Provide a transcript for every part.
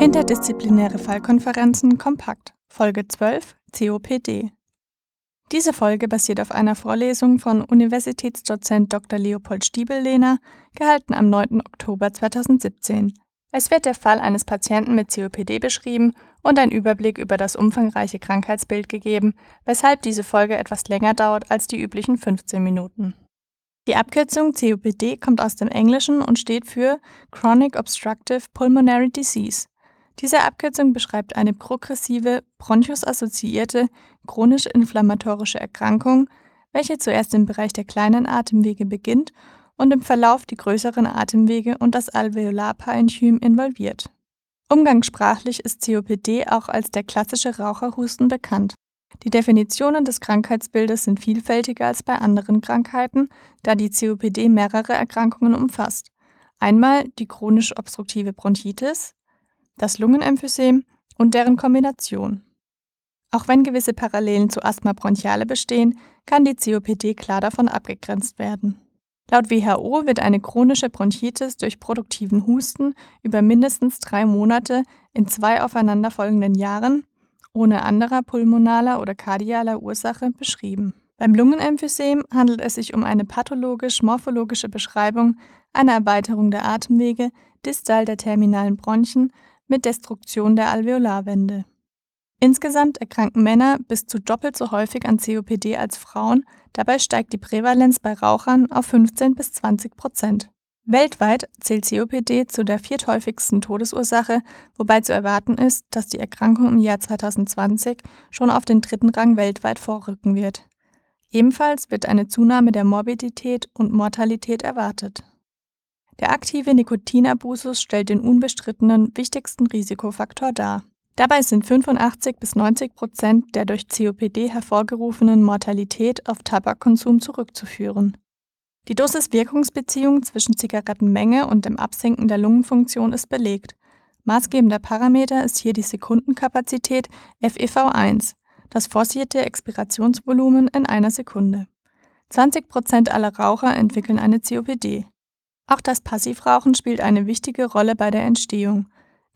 Interdisziplinäre Fallkonferenzen kompakt Folge 12 COPD Diese Folge basiert auf einer Vorlesung von Universitätsdozent Dr. Leopold Stiebel-Lehner, gehalten am 9. Oktober 2017. Es wird der Fall eines Patienten mit COPD beschrieben und ein Überblick über das umfangreiche Krankheitsbild gegeben, weshalb diese Folge etwas länger dauert als die üblichen 15 Minuten. Die Abkürzung COPD kommt aus dem Englischen und steht für Chronic Obstructive Pulmonary Disease. Diese Abkürzung beschreibt eine progressive, bronchusassoziierte, chronische inflammatorische Erkrankung, welche zuerst im Bereich der kleinen Atemwege beginnt und im Verlauf die größeren Atemwege und das Alveolarparenchym involviert. Umgangssprachlich ist COPD auch als der klassische Raucherhusten bekannt. Die Definitionen des Krankheitsbildes sind vielfältiger als bei anderen Krankheiten, da die COPD mehrere Erkrankungen umfasst. Einmal die chronisch obstruktive Bronchitis, das Lungenemphysem und deren Kombination. Auch wenn gewisse Parallelen zu Asthma bronchiale bestehen, kann die COPD klar davon abgegrenzt werden. Laut WHO wird eine chronische Bronchitis durch produktiven Husten über mindestens drei Monate in zwei aufeinanderfolgenden Jahren ohne anderer pulmonaler oder kardialer Ursache beschrieben. Beim Lungenemphysem handelt es sich um eine pathologisch-morphologische Beschreibung einer Erweiterung der Atemwege distal der terminalen Bronchien mit Destruktion der Alveolarwände. Insgesamt erkranken Männer bis zu doppelt so häufig an COPD als Frauen, dabei steigt die Prävalenz bei Rauchern auf 15 bis 20 Prozent. Weltweit zählt COPD zu der vierthäufigsten Todesursache, wobei zu erwarten ist, dass die Erkrankung im Jahr 2020 schon auf den dritten Rang weltweit vorrücken wird. Ebenfalls wird eine Zunahme der Morbidität und Mortalität erwartet. Der aktive Nikotinabusus stellt den unbestrittenen wichtigsten Risikofaktor dar. Dabei sind 85 bis 90 Prozent der durch COPD hervorgerufenen Mortalität auf Tabakkonsum zurückzuführen. Die Dosis-Wirkungsbeziehung zwischen Zigarettenmenge und dem Absinken der Lungenfunktion ist belegt. Maßgebender Parameter ist hier die Sekundenkapazität FEV1, das forcierte Expirationsvolumen in einer Sekunde. 20 Prozent aller Raucher entwickeln eine COPD. Auch das Passivrauchen spielt eine wichtige Rolle bei der Entstehung,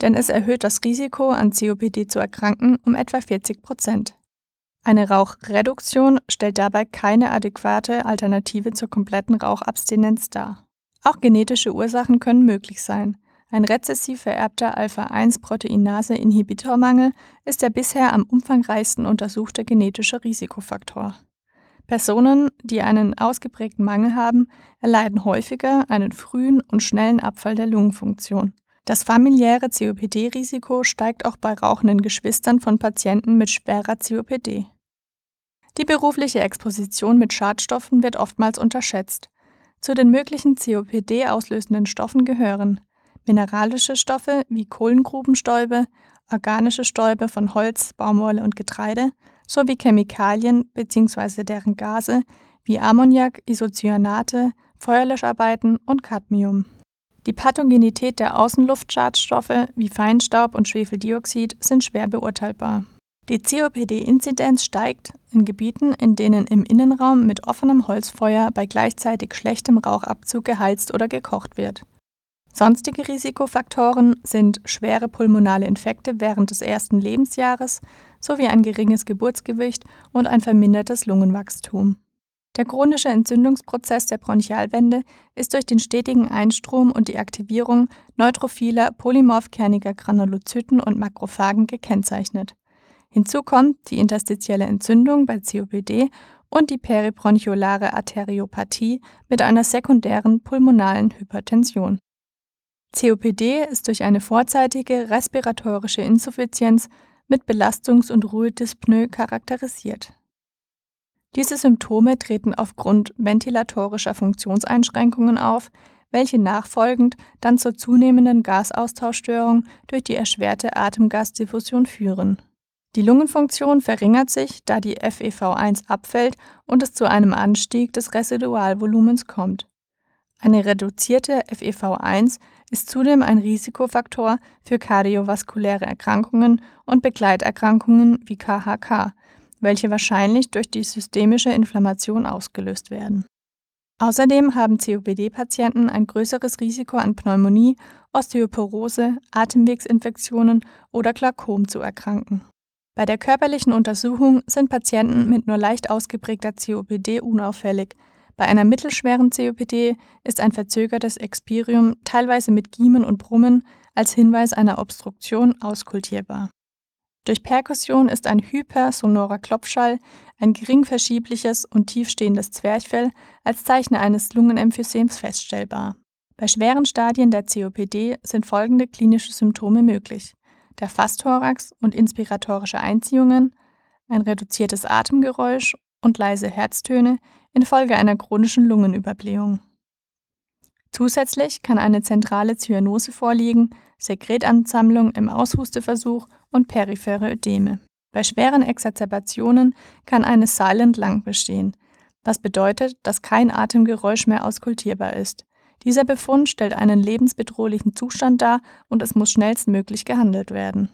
denn es erhöht das Risiko, an COPD zu erkranken, um etwa 40 Prozent. Eine Rauchreduktion stellt dabei keine adäquate Alternative zur kompletten Rauchabstinenz dar. Auch genetische Ursachen können möglich sein. Ein rezessiv vererbter Alpha-1-Proteinase-Inhibitormangel ist der bisher am umfangreichsten untersuchte genetische Risikofaktor. Personen, die einen ausgeprägten Mangel haben, erleiden häufiger einen frühen und schnellen Abfall der Lungenfunktion. Das familiäre COPD-Risiko steigt auch bei rauchenden Geschwistern von Patienten mit schwerer COPD. Die berufliche Exposition mit Schadstoffen wird oftmals unterschätzt. Zu den möglichen COPD auslösenden Stoffen gehören mineralische Stoffe wie Kohlengrubenstäube, organische Stäube von Holz, Baumwolle und Getreide sowie Chemikalien bzw. deren Gase wie Ammoniak, Isocyanate, Feuerlöscharbeiten und Cadmium. Die Pathogenität der Außenluftschadstoffe wie Feinstaub und Schwefeldioxid sind schwer beurteilbar. Die COPD-Inzidenz steigt in Gebieten, in denen im Innenraum mit offenem Holzfeuer bei gleichzeitig schlechtem Rauchabzug geheizt oder gekocht wird. Sonstige Risikofaktoren sind schwere pulmonale Infekte während des ersten Lebensjahres sowie ein geringes Geburtsgewicht und ein vermindertes Lungenwachstum. Der chronische Entzündungsprozess der Bronchialwände ist durch den stetigen Einstrom und die Aktivierung neutrophiler polymorphkerniger Granulozyten und Makrophagen gekennzeichnet. Hinzu kommt die interstitielle Entzündung bei COPD und die peribronchiolare Arteriopathie mit einer sekundären pulmonalen Hypertension. COPD ist durch eine vorzeitige respiratorische Insuffizienz mit Belastungs- und Ruhedyspnoe charakterisiert diese Symptome treten aufgrund ventilatorischer Funktionseinschränkungen auf, welche nachfolgend dann zur zunehmenden Gasaustauschstörung durch die erschwerte Atemgasdiffusion führen. Die Lungenfunktion verringert sich, da die FEV1 abfällt und es zu einem Anstieg des Residualvolumens kommt. Eine reduzierte FEV1 ist zudem ein Risikofaktor für kardiovaskuläre Erkrankungen und Begleiterkrankungen wie KHK, welche wahrscheinlich durch die systemische Inflammation ausgelöst werden. Außerdem haben COPD-Patienten ein größeres Risiko an Pneumonie, Osteoporose, Atemwegsinfektionen oder Glaukom zu erkranken. Bei der körperlichen Untersuchung sind Patienten mit nur leicht ausgeprägter COPD unauffällig. Bei einer mittelschweren COPD ist ein verzögertes Expirium, teilweise mit Giemen und Brummen, als Hinweis einer Obstruktion auskultierbar. Durch Perkussion ist ein hypersonorer Klopfschall, ein gering verschiebliches und tiefstehendes Zwerchfell als Zeichen eines Lungenemphysems feststellbar. Bei schweren Stadien der COPD sind folgende klinische Symptome möglich: der Fastthorax und inspiratorische Einziehungen, ein reduziertes Atemgeräusch und leise Herztöne infolge einer chronischen Lungenüberblähung. Zusätzlich kann eine zentrale Zyanose vorliegen, Sekretansammlung im Aushusteversuch und periphere Ödeme. Bei schweren Exazerbationen kann eine Silent Lung bestehen, was bedeutet, dass kein Atemgeräusch mehr auskultierbar ist. Dieser Befund stellt einen lebensbedrohlichen Zustand dar und es muss schnellstmöglich gehandelt werden.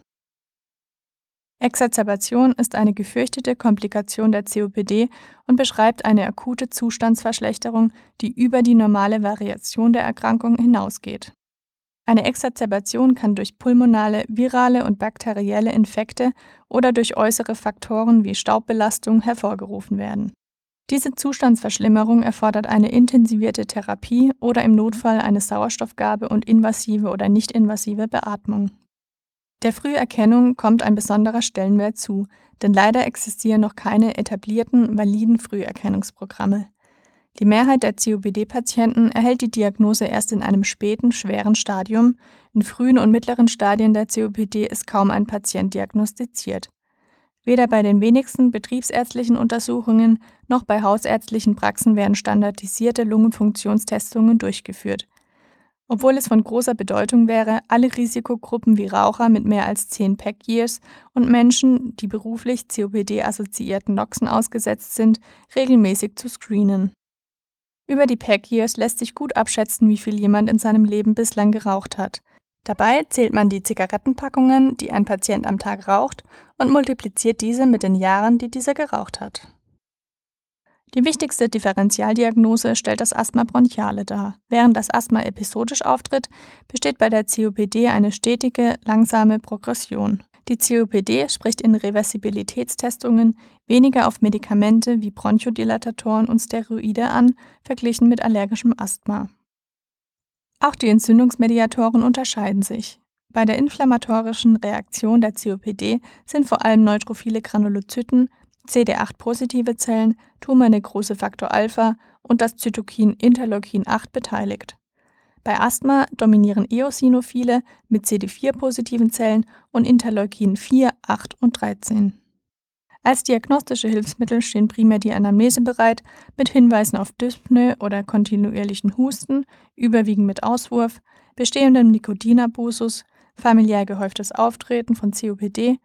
Exazerbation ist eine gefürchtete Komplikation der COPD und beschreibt eine akute Zustandsverschlechterung, die über die normale Variation der Erkrankung hinausgeht. Eine Exazerbation kann durch pulmonale, virale und bakterielle Infekte oder durch äußere Faktoren wie Staubbelastung hervorgerufen werden. Diese Zustandsverschlimmerung erfordert eine intensivierte Therapie oder im Notfall eine Sauerstoffgabe und invasive oder nicht-invasive Beatmung. Der Früherkennung kommt ein besonderer Stellenwert zu, denn leider existieren noch keine etablierten, validen Früherkennungsprogramme. Die Mehrheit der COPD-Patienten erhält die Diagnose erst in einem späten, schweren Stadium. In frühen und mittleren Stadien der COPD ist kaum ein Patient diagnostiziert. Weder bei den wenigsten betriebsärztlichen Untersuchungen noch bei hausärztlichen Praxen werden standardisierte Lungenfunktionstestungen durchgeführt. Obwohl es von großer Bedeutung wäre, alle Risikogruppen wie Raucher mit mehr als 10 Pack-Years und Menschen, die beruflich COPD-assoziierten Noxen ausgesetzt sind, regelmäßig zu screenen. Über die Pack Years lässt sich gut abschätzen, wie viel jemand in seinem Leben bislang geraucht hat. Dabei zählt man die Zigarettenpackungen, die ein Patient am Tag raucht, und multipliziert diese mit den Jahren, die dieser geraucht hat. Die wichtigste Differentialdiagnose stellt das Asthma bronchiale dar. Während das Asthma episodisch auftritt, besteht bei der COPD eine stetige, langsame Progression. Die COPD spricht in Reversibilitätstestungen weniger auf Medikamente wie Bronchodilatatoren und Steroide an, verglichen mit allergischem Asthma. Auch die Entzündungsmediatoren unterscheiden sich. Bei der inflammatorischen Reaktion der COPD sind vor allem neutrophile Granulozyten, CD8-positive Zellen, Tumornekrose Faktor Alpha und das Zytokin Interleukin 8 beteiligt. Bei Asthma dominieren Eosinophile mit CD4-positiven Zellen und Interleukin 4, 8 und 13. Als diagnostische Hilfsmittel stehen primär die Anamnese bereit, mit Hinweisen auf Dyspnoe oder kontinuierlichen Husten, überwiegend mit Auswurf, bestehendem Nikotinabusus, familiär gehäuftes Auftreten von COPD,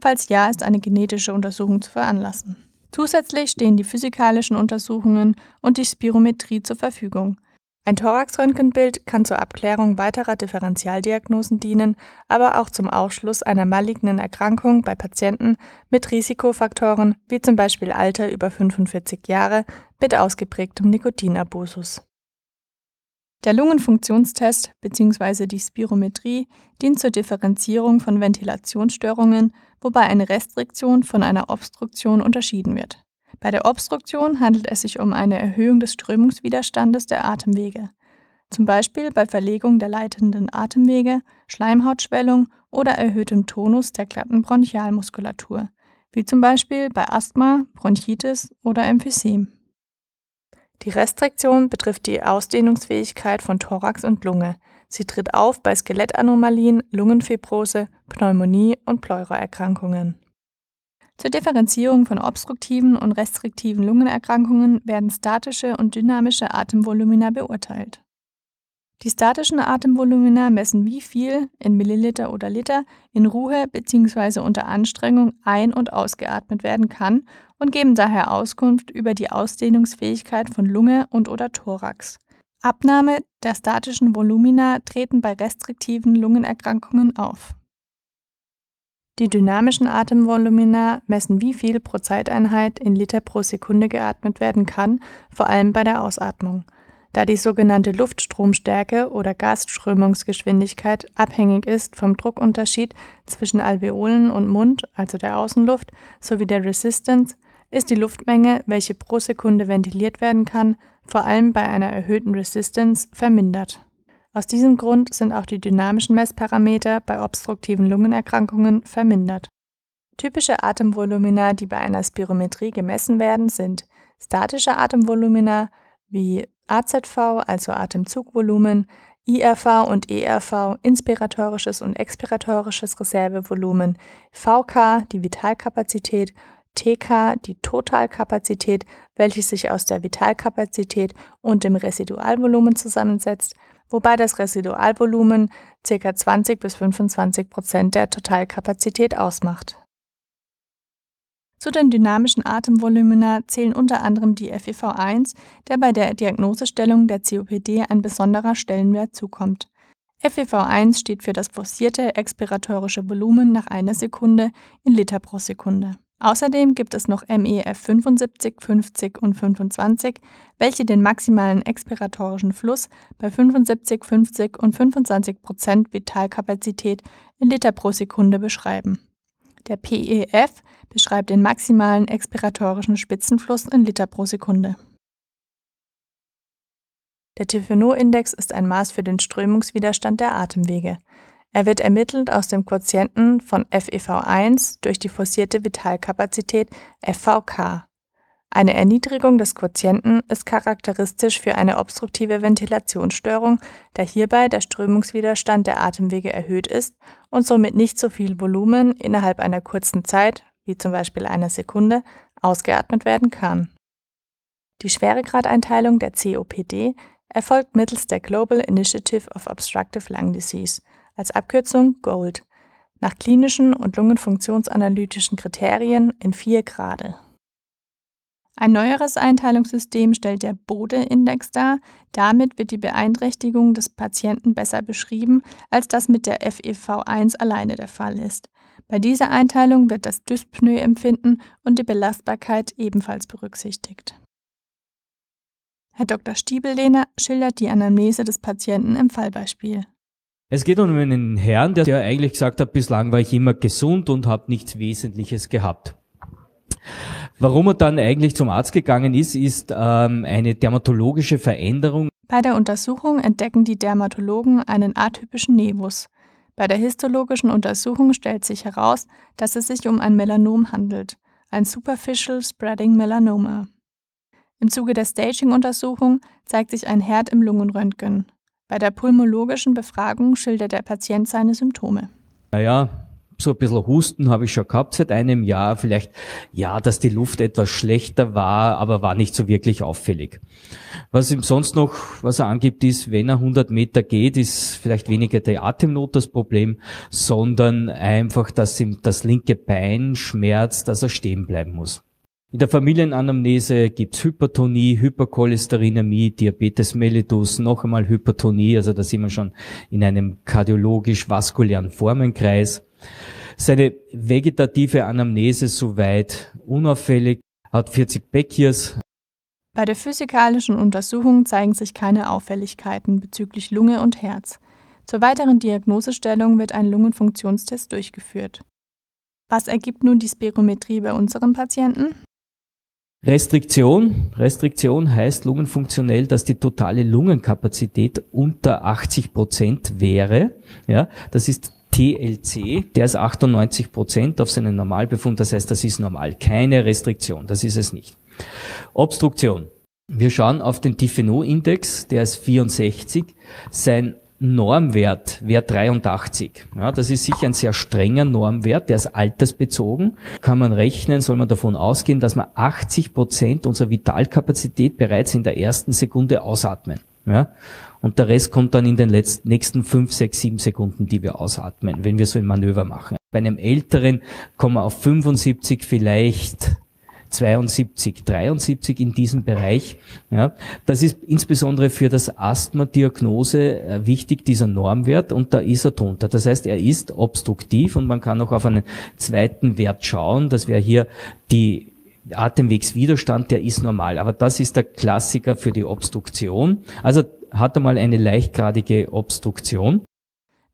falls ja, ist eine genetische Untersuchung zu veranlassen. Zusätzlich stehen die physikalischen Untersuchungen und die Spirometrie zur Verfügung, ein Thoraxröntgenbild kann zur Abklärung weiterer Differentialdiagnosen dienen, aber auch zum Ausschluss einer malignen Erkrankung bei Patienten mit Risikofaktoren wie zum Beispiel Alter über 45 Jahre mit ausgeprägtem Nikotinabusus. Der Lungenfunktionstest bzw. die Spirometrie dient zur Differenzierung von Ventilationsstörungen, wobei eine Restriktion von einer Obstruktion unterschieden wird bei der Obstruktion handelt es sich um eine Erhöhung des Strömungswiderstandes der Atemwege, zum Beispiel bei Verlegung der leitenden Atemwege, Schleimhautschwellung oder erhöhtem Tonus der glatten Bronchialmuskulatur, wie zum Beispiel bei Asthma, Bronchitis oder Emphysem. Die Restriktion betrifft die Ausdehnungsfähigkeit von Thorax und Lunge. Sie tritt auf bei Skelettanomalien, Lungenfibrose, Pneumonie und Pleuraerkrankungen. Zur Differenzierung von obstruktiven und restriktiven Lungenerkrankungen werden statische und dynamische Atemvolumina beurteilt. Die statischen Atemvolumina messen, wie viel in Milliliter oder Liter in Ruhe bzw. unter Anstrengung ein- und ausgeatmet werden kann und geben daher Auskunft über die Ausdehnungsfähigkeit von Lunge und/oder Thorax. Abnahme der statischen Volumina treten bei restriktiven Lungenerkrankungen auf Die dynamischen Atemvolumina messen, wie viel pro Zeiteinheit in Liter pro Sekunde geatmet werden kann, vor allem bei der Ausatmung. Da die sogenannte Luftstromstärke oder Gasströmungsgeschwindigkeit abhängig ist vom Druckunterschied zwischen Alveolen und Mund, also der Außenluft, sowie der Resistance, ist die Luftmenge, welche pro Sekunde ventiliert werden kann, vor allem bei einer erhöhten Resistance vermindert. Aus diesem Grund sind auch die dynamischen Messparameter bei obstruktiven Lungenerkrankungen vermindert. Typische Atemvolumina, die bei einer Spirometrie gemessen werden, sind statische Atemvolumina wie AZV, also Atemzugvolumen, IRV und ERV, inspiratorisches und expiratorisches Reservevolumen, VK, die Vitalkapazität, TK, die Totalkapazität, welche sich aus der Vitalkapazität und dem Residualvolumen zusammensetzt, wobei das Residualvolumen ca. 20 bis 25 Prozent der Totalkapazität ausmacht. Zu den dynamischen Atemvolumina zählen unter anderem die FEV1, der bei der Diagnosestellung der COPD ein besonderer Stellenwert zukommt. FEV1 steht für das forcierte expiratorische Volumen nach einer Sekunde in Liter pro Sekunde. Außerdem gibt es noch MEF 75, 50 und 25, welche den maximalen expiratorischen Fluss bei 75, 50 und 25 Prozent Vitalkapazität in Liter pro Sekunde beschreiben. Der PEF beschreibt den maximalen expiratorischen Spitzenfluss in Liter pro Sekunde. Der Tifenot-Index ist ein Maß für den Strömungswiderstand der Atemwege. Er wird ermittelt aus dem Quotienten von FeV1 durch die forcierte Vitalkapazität FVK. Eine Erniedrigung des Quotienten ist charakteristisch für eine obstruktive Ventilationsstörung, da hierbei der Strömungswiderstand der Atemwege erhöht ist und somit nicht so viel Volumen innerhalb einer kurzen Zeit, wie zum Beispiel einer Sekunde, ausgeatmet werden kann. Die Schweregradeinteilung der COPD erfolgt mittels der Global Initiative of Obstructive Lung Disease – als Abkürzung GOLD, nach klinischen und lungenfunktionsanalytischen Kriterien in vier Grade. Ein neueres Einteilungssystem stellt der Bode-Index dar. Damit wird die Beeinträchtigung des Patienten besser beschrieben, als das mit der FEV1 alleine der Fall ist. Bei dieser Einteilung wird das Dyspnoe-Empfinden und die Belastbarkeit ebenfalls berücksichtigt. Herr Dr. Stiebellehner schildert die Anamnese des Patienten im Fallbeispiel. Es geht um einen Herrn, der, eigentlich gesagt hat, bislang war ich immer gesund und habe nichts Wesentliches gehabt. Warum er dann eigentlich zum Arzt gegangen ist, ist ähm, eine dermatologische Veränderung. Bei der Untersuchung entdecken die Dermatologen einen atypischen Nevus. Bei der histologischen Untersuchung stellt sich heraus, dass es sich um ein Melanom handelt, ein Superficial Spreading Melanoma. Im Zuge der Staging-Untersuchung zeigt sich ein Herd im Lungenröntgen. Bei der pulmologischen Befragung schildert der Patient seine Symptome. Naja, so ein bisschen Husten habe ich schon gehabt seit einem Jahr. Vielleicht, ja, dass die Luft etwas schlechter war, aber war nicht so wirklich auffällig. Was ihm sonst noch, was er angibt, ist, wenn er 100 Meter geht, ist vielleicht weniger die Atemnot das Problem, sondern einfach, dass ihm das linke Bein schmerzt, dass er stehen bleiben muss. In der Familienanamnese gibt's Hypertonie, Hypercholesterinämie, Diabetes mellitus, noch einmal Hypertonie, also da sind wir schon in einem kardiologisch-vaskulären Formenkreis. Seine vegetative Anamnese soweit unauffällig, hat 40 Beckiers. Bei der physikalischen Untersuchung zeigen sich keine Auffälligkeiten bezüglich Lunge und Herz. Zur weiteren Diagnosestellung wird ein Lungenfunktionstest durchgeführt. Was ergibt nun die Spirometrie bei unserem Patienten? Restriktion. Restriktion heißt lungenfunktionell, dass die totale Lungenkapazität unter 80 Prozent wäre. Ja, das ist TLC, der ist 98 Prozent auf seinen Normalbefund. Das heißt, das ist normal. Keine Restriktion. Das ist es nicht. Obstruktion. Wir schauen auf den Tifenot-Index, der ist 64. Sein Normwert wäre 83. Ja, das ist sicher ein sehr strenger Normwert, der ist altersbezogen. Kann man rechnen, soll man davon ausgehen, dass wir 80 Prozent unserer Vitalkapazität bereits in der ersten Sekunde ausatmen. Ja, und der Rest kommt dann in den letzten, nächsten 5, 6, 7 Sekunden, die wir ausatmen, wenn wir so ein Manöver machen. Bei einem Älteren kommen wir auf 75, vielleicht 72, 73 in diesem Bereich. Ja, das ist insbesondere für das Asthma-Diagnose äh, wichtig, dieser Normwert, und da ist er drunter. Das heißt, er ist obstruktiv und man kann auch auf einen zweiten Wert schauen. Das wäre hier die Atemwegswiderstand, der ist normal. Aber das ist der Klassiker für die Obstruktion. Also hat er mal eine leichtgradige Obstruktion.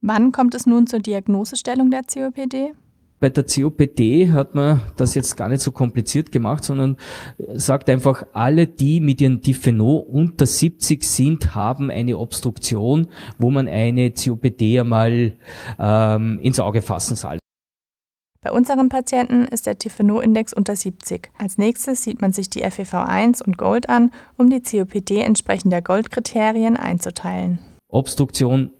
Wann kommt es nun zur Diagnosestellung der COPD? Bei der COPD hat man das jetzt gar nicht so kompliziert gemacht, sondern sagt einfach, alle, die mit ihren Diphenol unter 70 sind, haben eine Obstruktion, wo man eine COPD einmal ähm, ins Auge fassen soll. Bei unseren Patienten ist der Tifenot-Index unter 70. Als nächstes sieht man sich die FEV1 und Gold an, um die COPD entsprechend der Gold-Kriterien einzuteilen. Obstruktion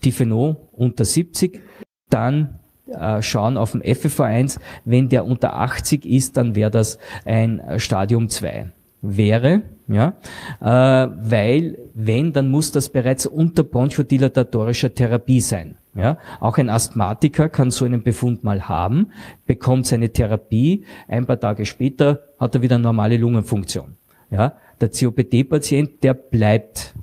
Tifenot unter 70, dann äh, schauen auf dem FFV1. Wenn der unter 80 ist, dann wäre das ein Stadium 2 wäre, ja, äh, weil wenn, dann muss das bereits unter bronchodilatorischer Therapie sein. Ja, auch ein Asthmatiker kann so einen Befund mal haben, bekommt seine Therapie, ein paar Tage später hat er wieder normale Lungenfunktion. Ja, der COPD-Patient, der bleibt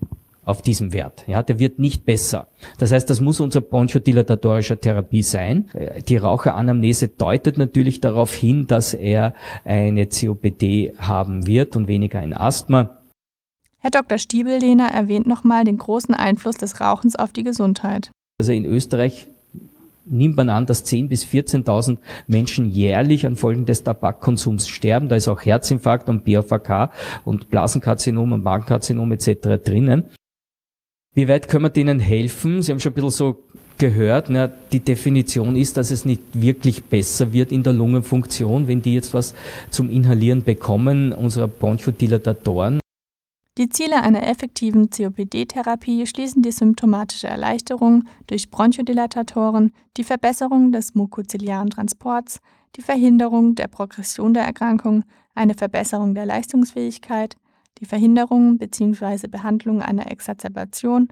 auf diesem Wert. Ja, der wird nicht besser. Das heißt, das muss unser bronchodilatorischer Therapie sein. Die Raucheranamnese deutet natürlich darauf hin, dass er eine COPD haben wird und weniger ein Asthma. Herr Dr. Stiebellehner erwähnt nochmal den großen Einfluss des Rauchens auf die Gesundheit. Also in Österreich nimmt man an, dass 10.000 bis 14.000 Menschen jährlich an Folgen des Tabakkonsums sterben. Da ist auch Herzinfarkt und BAVK und Blasenkarzinom und Magenkarzinom etc. drinnen. Wie weit können wir denen helfen? Sie haben schon ein bisschen so gehört, na, die Definition ist, dass es nicht wirklich besser wird in der Lungenfunktion, wenn die jetzt was zum Inhalieren bekommen, unserer Bronchodilatatoren. Die Ziele einer effektiven COPD-Therapie schließen die symptomatische Erleichterung durch Bronchodilatatoren, die Verbesserung des mukoziliaren Transports, die Verhinderung der Progression der Erkrankung, eine Verbesserung der Leistungsfähigkeit, die Verhinderung bzw. Behandlung einer Exazerbation,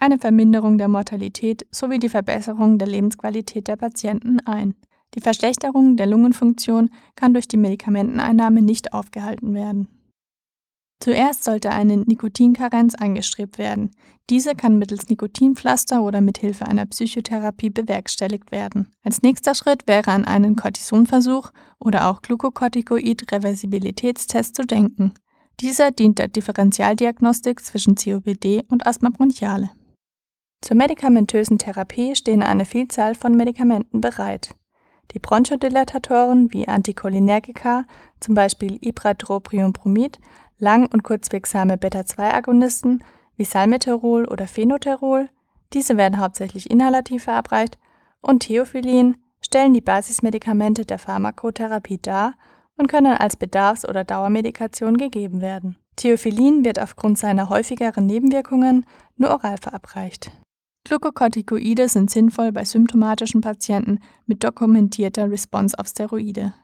eine Verminderung der Mortalität sowie die Verbesserung der Lebensqualität der Patienten ein. Die Verschlechterung der Lungenfunktion kann durch die Medikamenteneinnahme nicht aufgehalten werden. Zuerst sollte eine Nikotinkarenz angestrebt werden. Diese kann mittels Nikotinpflaster oder mit Hilfe einer Psychotherapie bewerkstelligt werden. Als nächster Schritt wäre an einen Cortisonversuch oder auch Glucocorticoid-Reversibilitätstest zu denken. Dieser dient der Differentialdiagnostik zwischen COPD und Asthma bronchiale. Zur medikamentösen Therapie stehen eine Vielzahl von Medikamenten bereit. Die Bronchodilatatoren wie Anticholinergika, zum Beispiel Ipratropiumbromid, lang- und kurzwirksame Beta-2-Agonisten wie Salmeterol oder Phenoterol, diese werden hauptsächlich inhalativ verabreicht, und Theophyllin stellen die Basismedikamente der Pharmakotherapie dar und können als Bedarfs- oder Dauermedikation gegeben werden. Theophyllin wird aufgrund seiner häufigeren Nebenwirkungen nur oral verabreicht. Glucocorticoide sind sinnvoll bei symptomatischen Patienten mit dokumentierter Response auf Steroide.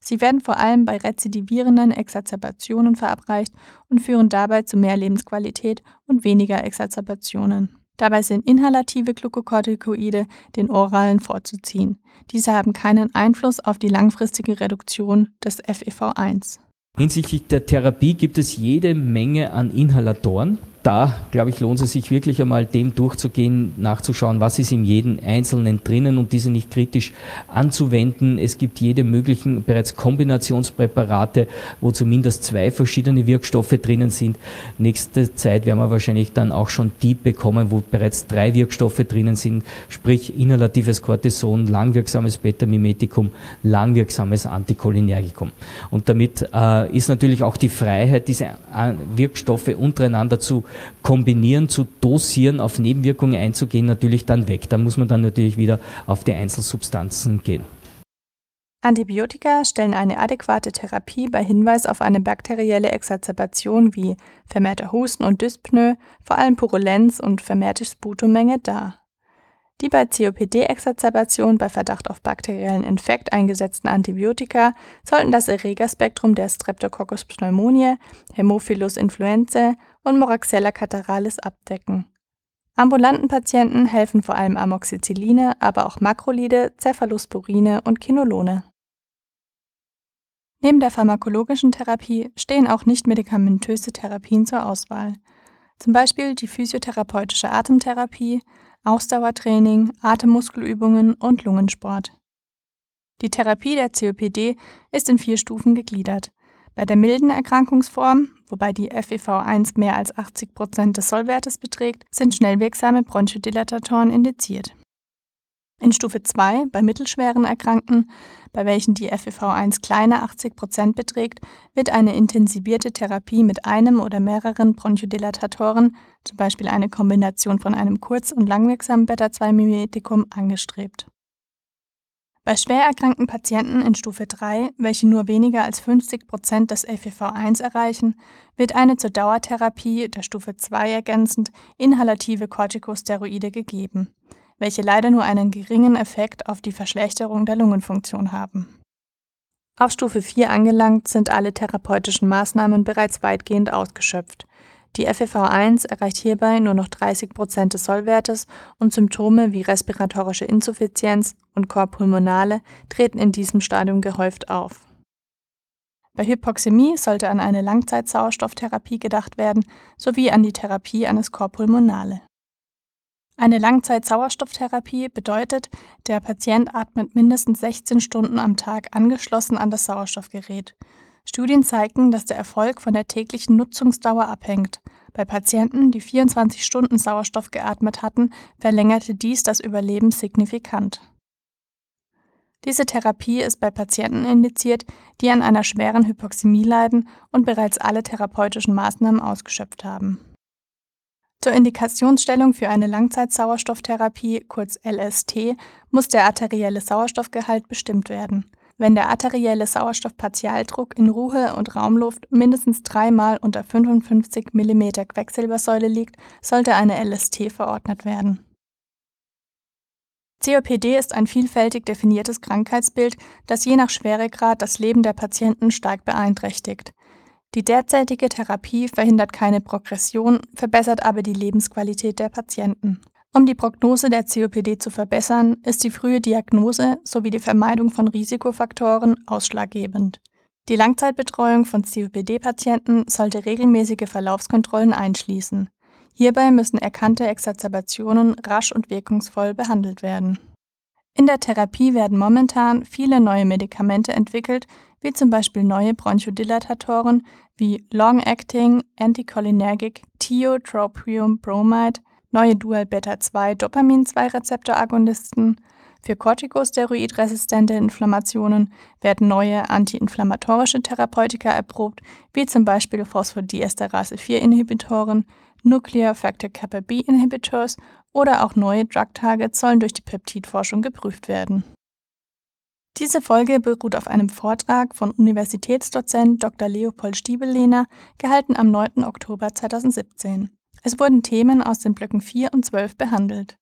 Sie werden vor allem bei rezidivierenden Exazerbationen verabreicht und führen dabei zu mehr Lebensqualität und weniger Exazerbationen. Dabei sind inhalative Glucocorticoide den oralen vorzuziehen. Diese haben keinen Einfluss auf die langfristige Reduktion des FEV1. Hinsichtlich der Therapie gibt es jede Menge an Inhalatoren da, glaube ich, lohnt es sich wirklich einmal dem durchzugehen, nachzuschauen, was ist in jedem Einzelnen drinnen und diese nicht kritisch anzuwenden. Es gibt jede möglichen bereits Kombinationspräparate, wo zumindest zwei verschiedene Wirkstoffe drinnen sind. Nächste Zeit werden wir wahrscheinlich dann auch schon die bekommen, wo bereits drei Wirkstoffe drinnen sind, sprich inhalatives Cortison, langwirksames Beta-Mimetikum, langwirksames Anticholinergikum. Und damit äh, ist natürlich auch die Freiheit, diese äh, Wirkstoffe untereinander zu kombinieren, zu dosieren, auf Nebenwirkungen einzugehen, natürlich dann weg. Da muss man dann natürlich wieder auf die Einzelsubstanzen gehen. Antibiotika stellen eine adäquate Therapie bei Hinweis auf eine bakterielle Exazerbation wie vermehrter Husten und Dyspnoe, vor allem Purulenz und vermehrte Sputummenge dar. Die bei COPD-Exazerbation bei Verdacht auf bakteriellen Infekt eingesetzten Antibiotika sollten das Erregerspektrum der Streptococcus pneumoniae, Haemophilus influenzae und Moraxella cataralis abdecken. Ambulanten Patienten helfen vor allem Amoxicilline, aber auch Makrolide, Cephalosporine und Kinolone. Neben der pharmakologischen Therapie stehen auch nichtmedikamentöse Therapien zur Auswahl, zum Beispiel die physiotherapeutische Atemtherapie, Ausdauertraining, Atemmuskelübungen und Lungensport. Die Therapie der COPD ist in vier Stufen gegliedert. Bei der milden Erkrankungsform, wobei die FEV1 mehr als 80 Prozent des Sollwertes beträgt, sind schnellwirksame Bronchodilatatoren indiziert. In Stufe 2, bei mittelschweren Erkrankten, bei welchen die FEV1 kleiner 80 Prozent beträgt, wird eine intensivierte Therapie mit einem oder mehreren Bronchodilatatoren, zum Beispiel eine Kombination von einem kurz- und langwirksamen Beta-2-Mimetikum, angestrebt. Bei schwer erkrankten Patienten in Stufe 3, welche nur weniger als 50 Prozent des FEV1 erreichen, wird eine zur Dauertherapie der Stufe 2 ergänzend inhalative Corticosteroide gegeben welche leider nur einen geringen Effekt auf die Verschlechterung der Lungenfunktion haben. Auf Stufe 4 angelangt sind alle therapeutischen Maßnahmen bereits weitgehend ausgeschöpft. Die FEV1 erreicht hierbei nur noch 30 Prozent des Sollwertes und Symptome wie respiratorische Insuffizienz und Korpulmonale treten in diesem Stadium gehäuft auf. Bei Hypoxämie sollte an eine Langzeitsauerstofftherapie gedacht werden sowie an die Therapie eines Korpulmonale. Eine Langzeit-Sauerstofftherapie bedeutet, der Patient atmet mindestens 16 Stunden am Tag angeschlossen an das Sauerstoffgerät. Studien zeigen, dass der Erfolg von der täglichen Nutzungsdauer abhängt. Bei Patienten, die 24 Stunden Sauerstoff geatmet hatten, verlängerte dies das Überleben signifikant. Diese Therapie ist bei Patienten indiziert, die an einer schweren Hypoxämie leiden und bereits alle therapeutischen Maßnahmen ausgeschöpft haben. Zur Indikationsstellung für eine Langzeitsauerstofftherapie, kurz LST, muss der arterielle Sauerstoffgehalt bestimmt werden. Wenn der arterielle Sauerstoffpartialdruck in Ruhe und Raumluft mindestens dreimal unter 55 mm Quecksilbersäule liegt, sollte eine LST verordnet werden. COPD ist ein vielfältig definiertes Krankheitsbild, das je nach Schweregrad das Leben der Patienten stark beeinträchtigt. Die derzeitige Therapie verhindert keine Progression, verbessert aber die Lebensqualität der Patienten. Um die Prognose der COPD zu verbessern, ist die frühe Diagnose sowie die Vermeidung von Risikofaktoren ausschlaggebend. Die Langzeitbetreuung von COPD-Patienten sollte regelmäßige Verlaufskontrollen einschließen. Hierbei müssen erkannte Exacerbationen rasch und wirkungsvoll behandelt werden. In der Therapie werden momentan viele neue Medikamente entwickelt, wie zum Beispiel neue Bronchodilatatoren wie Long-Acting Anticholinergic Tiotropium Bromide, neue Dual-Beta-2-Dopamin-2-Rezeptor-Agonisten. Für corticosteroidresistente Inflammationen werden neue antiinflammatorische Therapeutika erprobt, wie zum Beispiel Phosphodiesterase-4-Inhibitoren, Nuclear Factor Kappa B Inhibitors oder auch neue Drug Targets sollen durch die Peptidforschung geprüft werden. Diese Folge beruht auf einem Vortrag von Universitätsdozent Dr. Leopold Stiebellehner, gehalten am 9. Oktober 2017. Es wurden Themen aus den Blöcken 4 und 12 behandelt.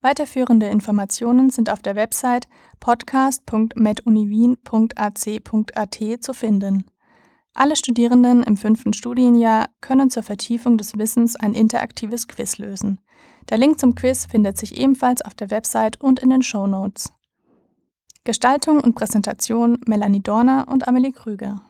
Weiterführende Informationen sind auf der Website podcast.meduniwien.ac.at zu finden. Alle Studierenden im fünften Studienjahr können zur Vertiefung des Wissens ein interaktives Quiz lösen. Der Link zum Quiz findet sich ebenfalls auf der Website und in den Show Notes. Gestaltung und Präsentation Melanie Dorner und Amelie Krüger.